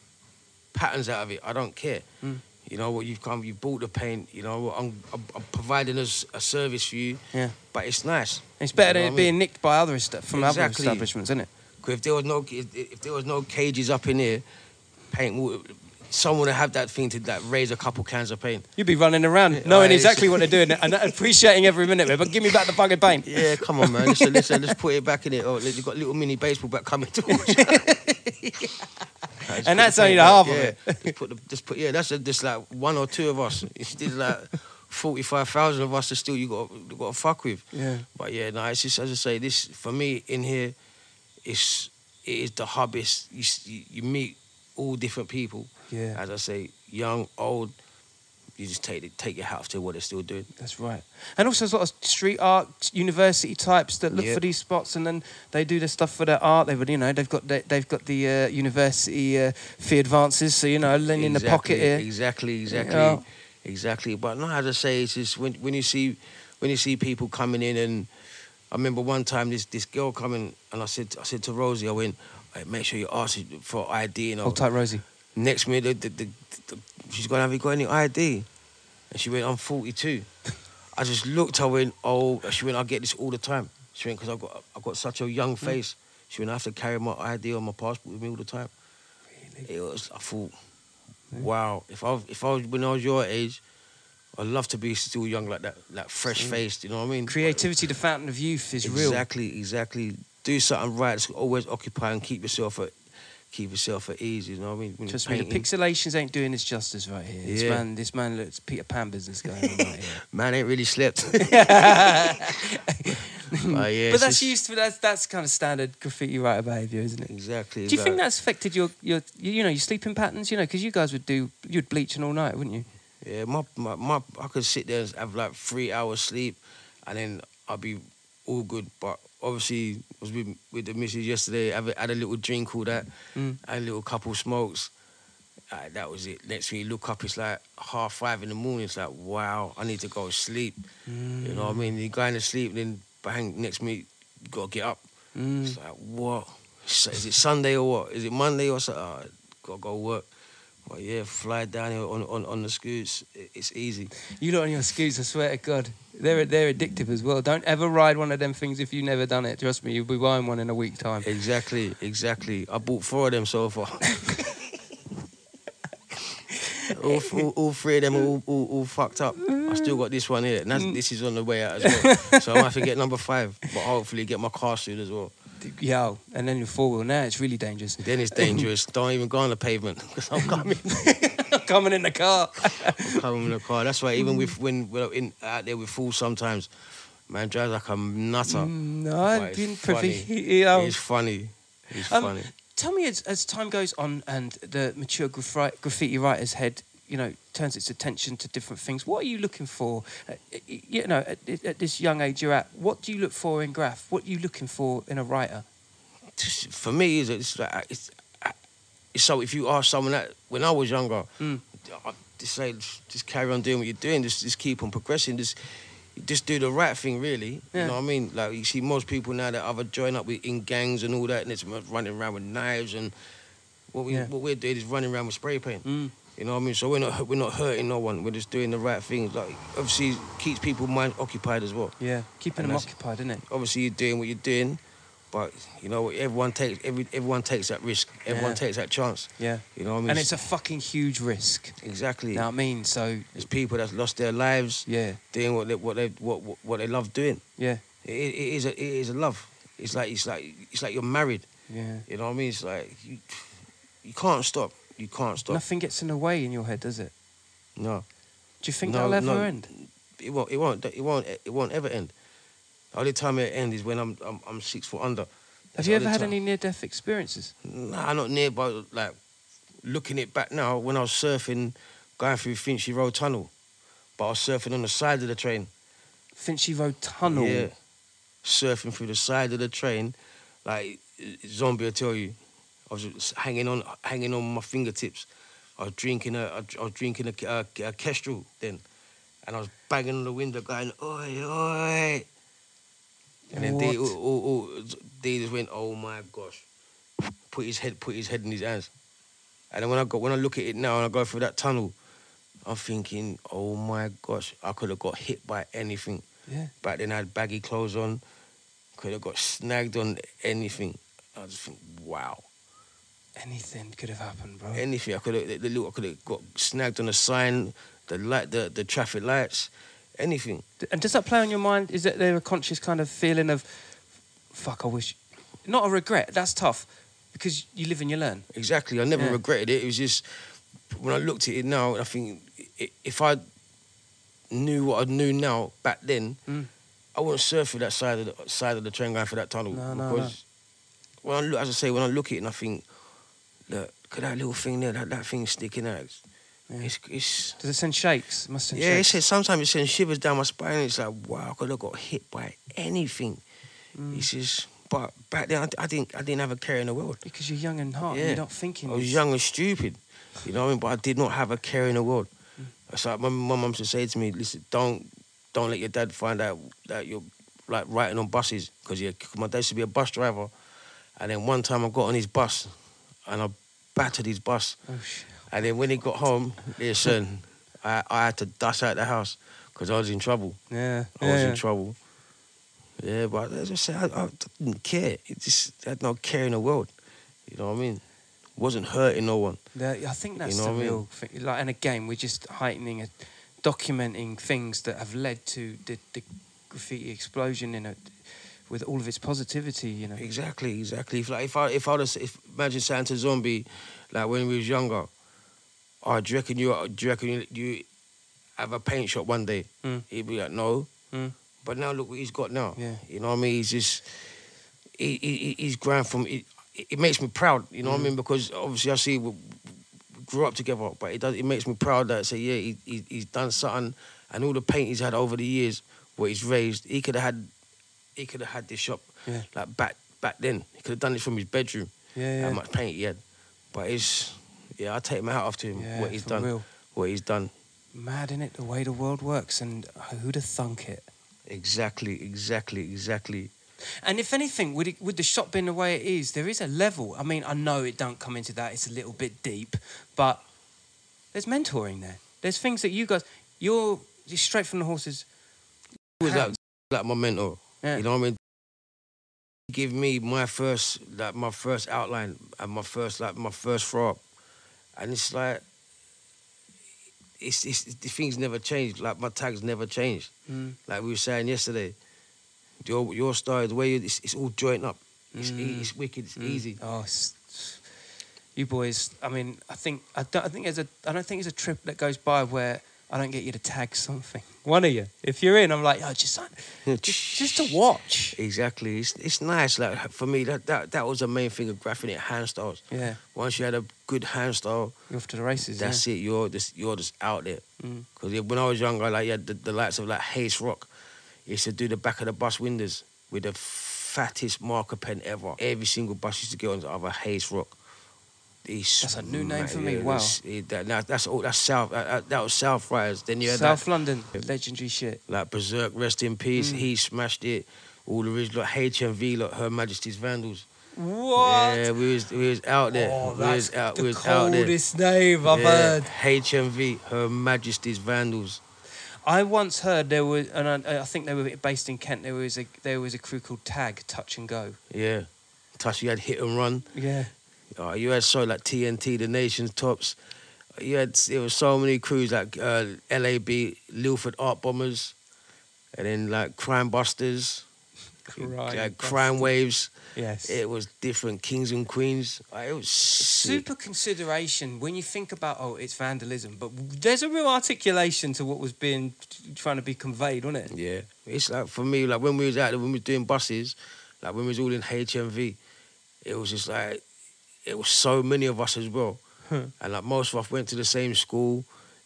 patterns out of it. I don't care. Mm. You know what? You've come, you bought the paint. You know, I'm, I'm, I'm providing us a service for you. Yeah. But it's nice. It's better You know than it I mean? being nicked by other esta- from other establishments, isn't it? if there was no if, if there was no cages up in here, paint someone would have that thing to like raise a couple cans of paint. You'd be running around Yeah, knowing I- exactly what they're doing and appreciating every minute of it. But give me back the fucking paint. Yeah, come on, man. Listen, listen, let's put it back in it. Oh, you got a little mini baseball bat coming towards you. Nah, And that's only the half of yeah. it. Just put the, just put yeah. That's a, just like one or two of us. It's just like forty five thousand of us. That still you got you got to fuck with. Yeah. But yeah, no, it's just as I say. This for me in here, it's it is the hub. It's you, you meet all different people. Yeah. As I say, young, old. You just take it, take your hat off to what they're still doing. That's right. And also, there's a lot of street art, university types that look Yeah. for these spots, and then they do the stuff for their art. They've, you know, they've got the, they've got the uh, university uh, fee advances, so you know, lean in the pocket here. Exactly, exactly, Yeah. exactly. But no, as I say, it's just when when you see when you see people coming in, and I remember one time this this girl coming, and I said I said to Rosie, I went, "Hey, make sure you ask for ID, you know. Hold tight, Rosie. Next minute, the, the, the, she's going, have you got any ID? And she went, I'm 42. I just looked, I went, oh, she went, I get this all the time. She went, because I've got, I've got such a young mm. face. She went, I have to carry my ID or my passport with me all the time. Really? It was, I thought, wow, if I, if I was, when I was your age, I'd love to be still young like that, like fresh mm. faced, you know what I mean? Creativity, the fountain of youth, is real. Exactly, exactly. Do something right. It's always occupy and keep yourself at, keep yourself at ease. You know what I mean? When Trust me, the pixelations ain't doing this justice right here. This Yeah. man, this man looks Peter Pan business going on right here. Man ain't really slept. But yeah, but that's just- used to that's that's kind of standard graffiti writer behaviour, isn't it? Exactly. Do you think that's affected your, your you know your sleeping patterns? You know, because you guys would do you'd bleach and all night, wouldn't you? Yeah, my, my, my I could sit there and have like three hours sleep, and then I'd be all good. But obviously, was with with the missus yesterday. Have a, had a little drink, all that, Mm. had a little couple smokes. That was it. Next thing you look up, it's like half five in the morning. It's like wow, I need to go to sleep. You know what I mean? You're going to sleep, then bang, next minute you gotta get up. Mm. It's like what? Is it Sunday or what? Is it Monday or something? Uh, gotta go work. But yeah, fly down here on on, on the scoots. It's easy. You lot on your skis, I swear to God, they're they're addictive as well. Don't ever ride one of them things if you've never done it. Trust me, you'll be buying one in a week time. Exactly, exactly. I bought four of them so far. all, all, all three of them are all, all, all fucked up. I still got this one here, and that's, mm. this is on the way out as well. so I might have to get number five, but hopefully get my car soon as well. Yo, and then your four wheel now, it's really dangerous. Then it's dangerous. Don't even go on the pavement because I'm coming. Coming in the car. I'm coming in the car. That's why even with when we're in out there with fools sometimes, man drives like a nutter. no, I've been funny. privy. You know. It's funny. It's Um, funny. Tell me, as, as time goes on and the mature graffi- graffiti writer's head, you know, turns its attention to different things. What are you looking for? Uh, you know, at, at this young age you're at, what do you look for in graff? What are you looking for in a writer? for me, is it's like it's, it's so. If you ask someone that when I was younger, Mm. I just say just carry on doing what you're doing. Just just keep on progressing. Just just do the right thing, really. Yeah. You know what I mean? Like you see most people now that either join up with in gangs and all that, and it's running around with knives and what we Yeah. what we're doing is running around with spray paint. Mm. You know what I mean? So we're not we're not hurting no one. We're just doing the right things. Like obviously keeps people mind occupied as well. Yeah, keeping And them occupied, isn't it? obviously you're doing what you're doing, but you know everyone takes every everyone takes that risk. Everyone Yeah. takes that chance. Yeah. You know what I mean? And it's a fucking huge risk. exactly. You know what I mean? So, There's people that's lost their lives yeah, doing what they what they what what, what they love doing. yeah, It, it is a it is a love. It's like it's like it's like you're married. yeah. You know what I mean? It's like you you can't stop. You can't stop. Nothing gets in the way in your head, does it? No. Do you think No, that'll ever no. end? It won't. It won't. It won't. It won't ever end. The only time it end is when I'm I'm, I'm six foot under. Have you ever had time. any near death experiences? Nah, not near, but like looking it back now, when I was surfing, going through Finchley Road Tunnel, but I was surfing on the side of the train. Finchley Road Tunnel. Yeah, surfing through the side of the train, like zombie will tell you. I was just hanging on, hanging on my fingertips. I was drinking a, I was drinking a, a, a Kestrel then, and I was banging on the window, going, "Oi, oi!" And then they, all, all, all, they just went, "Oh my gosh!" Put his head, put his head in his hands. And then when I go, when I look at it now and I go through that tunnel, I'm thinking, "Oh my gosh, I could have got hit by anything." Yeah. Back then I had baggy clothes on, could have got snagged on anything. I just think, wow, Anything could have happened, bro. anything. I could have, the, little, I could have got snagged on a sign, the light, the, the traffic lights, anything. And does that play on your mind? Is that there a conscious kind of feeling of, fuck, I wish, not a regret. That's tough, because you live and you learn. Exactly. I never Yeah. regretted it. It was just when I looked at it now, I think if I knew what I knew now back then, Mm. I wouldn't surf through that side of the side of the train going for that tunnel. No, no, because when I look, as I say, when I look at it, and I think, look, look at that little thing there, that, that thing sticking out. It's, Yeah. it's, it's Does it send shakes? It must send yeah. It shakes. says sometimes it sends shivers down my spine. It's like wow, I could have got hit by anything. Mm. It's just, but back then I, I didn't, I didn't have a care in the world. Because you're young and hot. Yeah. You're not thinking. I was young and stupid, you know what I mean? But I did not have a care in the world. It's like my, my mum used to say to me, listen, don't don't let your dad find out that you're like writing on buses because my dad used to be a bus driver. And then one time I got on his bus and I battered his bus. Oh, shit. And then when he got home, listen, I, I had to dash out the house because I was in trouble. Yeah. I was yeah. in trouble. Yeah, but as I said, I, I didn't care. It just I had no care in the world. You know what I mean? Wasn't hurting no one. The- I think that's know the I mean? real thing. Like, and again, we're just heightening, a, documenting things that have led to the, the graffiti explosion in it, with all of its positivity. You know. Exactly, exactly. If like if I if I was if imagine Santa Zombie, like when we was younger, oh, do you reckon you do you reckon you, you have a paint shop one day? Mm. He'd be like, no. Mm. But now look what he's got now. Yeah. You know what I mean? He's just he, he he- he's grown from. It, it makes me proud. You know what I Mm. mean? Because obviously I see we, we grew up together. But it does. It makes me proud that say, yeah, he, he he's done something, and all the paint he's had over the years, what he's raised, he could have had, he could have had this shop Yeah. like back back then. He could have done this from his bedroom. Yeah, How much paint he had, but it's yeah, I take my hat off to him. Yeah, what he's done, real. what he's done. Mad in it, the way the world works, and who'd have thunk it? Exactly, exactly, exactly. And if anything, with it, with the shop being the way it is, there is a level. I mean, I know it don't come into that; it's a little bit deep, but there's mentoring there. There's things that you guys, you're straight from the horses. He was like, like my mentor. Yeah. You know what I mean? Give me my first, like my first outline and my first, like my first throw up, and it's like, it's, it's the things never changed. Like my tags never changed. Mm. Like we were saying yesterday, your your style, the way you, it's, it's all joint up. It's e- Mm. it's wicked. It's Mm. easy. Oh, it's, you boys. I mean, I think I don't. I think there's a. I don't think there's a trip that goes by where I don't get you to tag something. One of you. If you're in, I'm like, oh, just just, just to watch. Exactly. It's it's nice. Like for me, that that, that was the main thing of graphing it hand styles. Yeah, Once you had a good hand style, you're off to the races. That's it. You're just you're just out there. Mm. Because when I was younger, like you had the, the likes of like Hayes Rock, used to do the back of the bus windows with the fattest marker pen ever. Every single bus used to get on the other Hayes Rock. He's That's a new name for me, yeah, wow. that's- it- that, that- that's all. That's South. That, that- that was South Riders. Then you had South London, legendary shit. like Berserk, rest in peace. Mm. He smashed it. All the original like HMV, like Her Majesty's Vandals. What? Yeah, we was we was out there. Oh, we was out. the we was out there. coldest name I've Yeah, heard. HMV, Her Majesty's Vandals. I once heard there was, and I, I think they were based in Kent. There was a there was a crew called Tag Touch and Go. Yeah. Plus you had hit and run. Yeah. Uh, you had so like TNT, the nation's tops. You had there was so many crews like uh, LAB, Lilford Art Bombers, and then like Crime Busters, like Crime Waves. Yes. It was different Kings and Queens. Uh, It was sick. Super consideration when you think about oh it's vandalism, but there's a real articulation to what was being trying to be conveyed, wasn't it? Yeah, it's like for me, like when we was out there, when we was doing buses, like when we was all in HMV, it was just like it was so many of us as well, and like most of us went to the same school.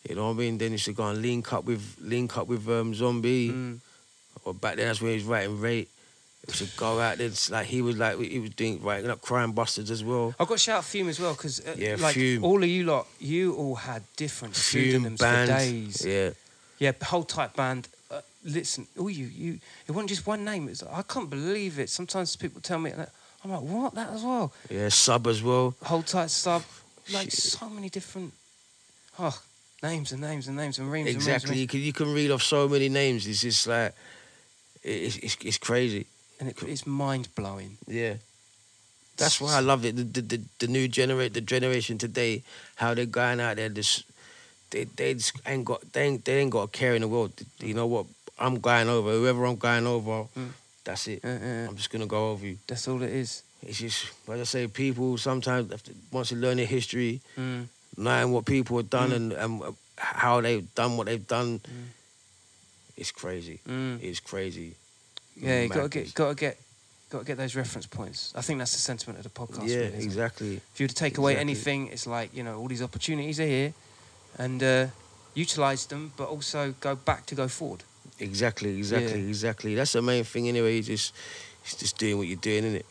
You know what I mean? Then used to go and link up with link up with um, Zombie, Mm. or back then that's when he was writing rate. To go out there, it's like he was like he was doing writing up crime busters as well. I've got shout out Fume as well because uh, Yeah, like Fume. all of you lot, you all had different Fume pseudonyms band, for days. yeah, Yeah, whole type band. Uh, listen, all you, you, it wasn't just one name. It's, I can't believe it. Sometimes people tell me, and I'm like, what? That as well? yeah, sub as well. Whole tight sub. Like Shit. so many different, oh, names and names and names and reams Exactly, you and can you can read off so many names. It's just like it's it's, it's crazy. and it, it's mind blowing. Yeah. That's why I love it. The the, the, the new generate the generation today, how they're going out there, just they they just ain't got they ain't, they ain't got a care in the world. You know what? I'm going over whoever I'm going over. Mm. That's it. Uh, uh, I'm just gonna go over you. that's all it is. It's just like I say, people sometimes to, once you learn their history, Mm. knowing what people have done Mm. and, and how they've done what they've done, Mm. it's crazy. Mm. It's crazy. Yeah, you gotta get, gotta get, gotta get those reference points. I think that's the sentiment of the podcast. Yeah, really, isn't it? exactly. If you were to take away Exactly. anything, it's like you know all these opportunities are here, and uh, utilize them, but also go back to go forward. Exactly, exactly, Yeah. exactly. That's the main thing anyway. You just, it's just doing what you're doing, innit?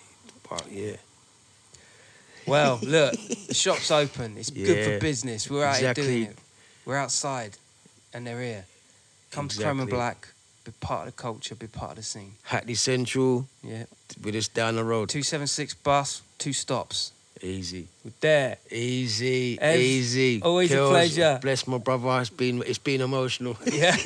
But yeah, Well, look, the shop's open. It's good for business. We're out here doing it. We're outside, and they're here. Come to Chrome and Black. Be part of the culture. Be part of the scene. Hackney Central, Yeah. we're just down the road. Two seven six bus. Two stops. Easy, We're there. easy, easy. always a pleasure. Bless my brother. It's been, it's been emotional. Yeah.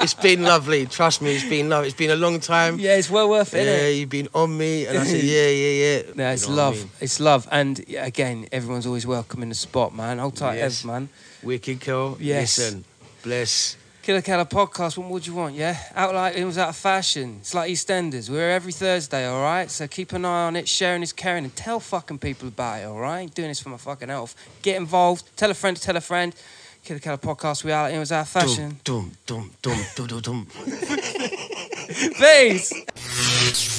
it's been lovely. Trust me, it's been lovely. It's been a long time. yeah, it's well worth it. Yeah, you've been on me, and I said, yeah, yeah, yeah. No, You it's know what I love. mean? It's love. And again, everyone's always welcome in the spot, man. Hold tight, Yes. Ev, man. Wicked Kill. Yes. Listen, bless. Killer Keller podcast. What more do you want? Yeah, out like it was out of fashion. It's like EastEnders. We're every Thursday, all right. So keep an eye on it. Sharing is caring, and tell fucking people about it. All right. Doing this for my fucking health. Get involved. Tell a friend to tell a friend. Killer Keller podcast. We out. It was out of fashion. Dum, dum, dum, dum, dum, dum, dum. Peace.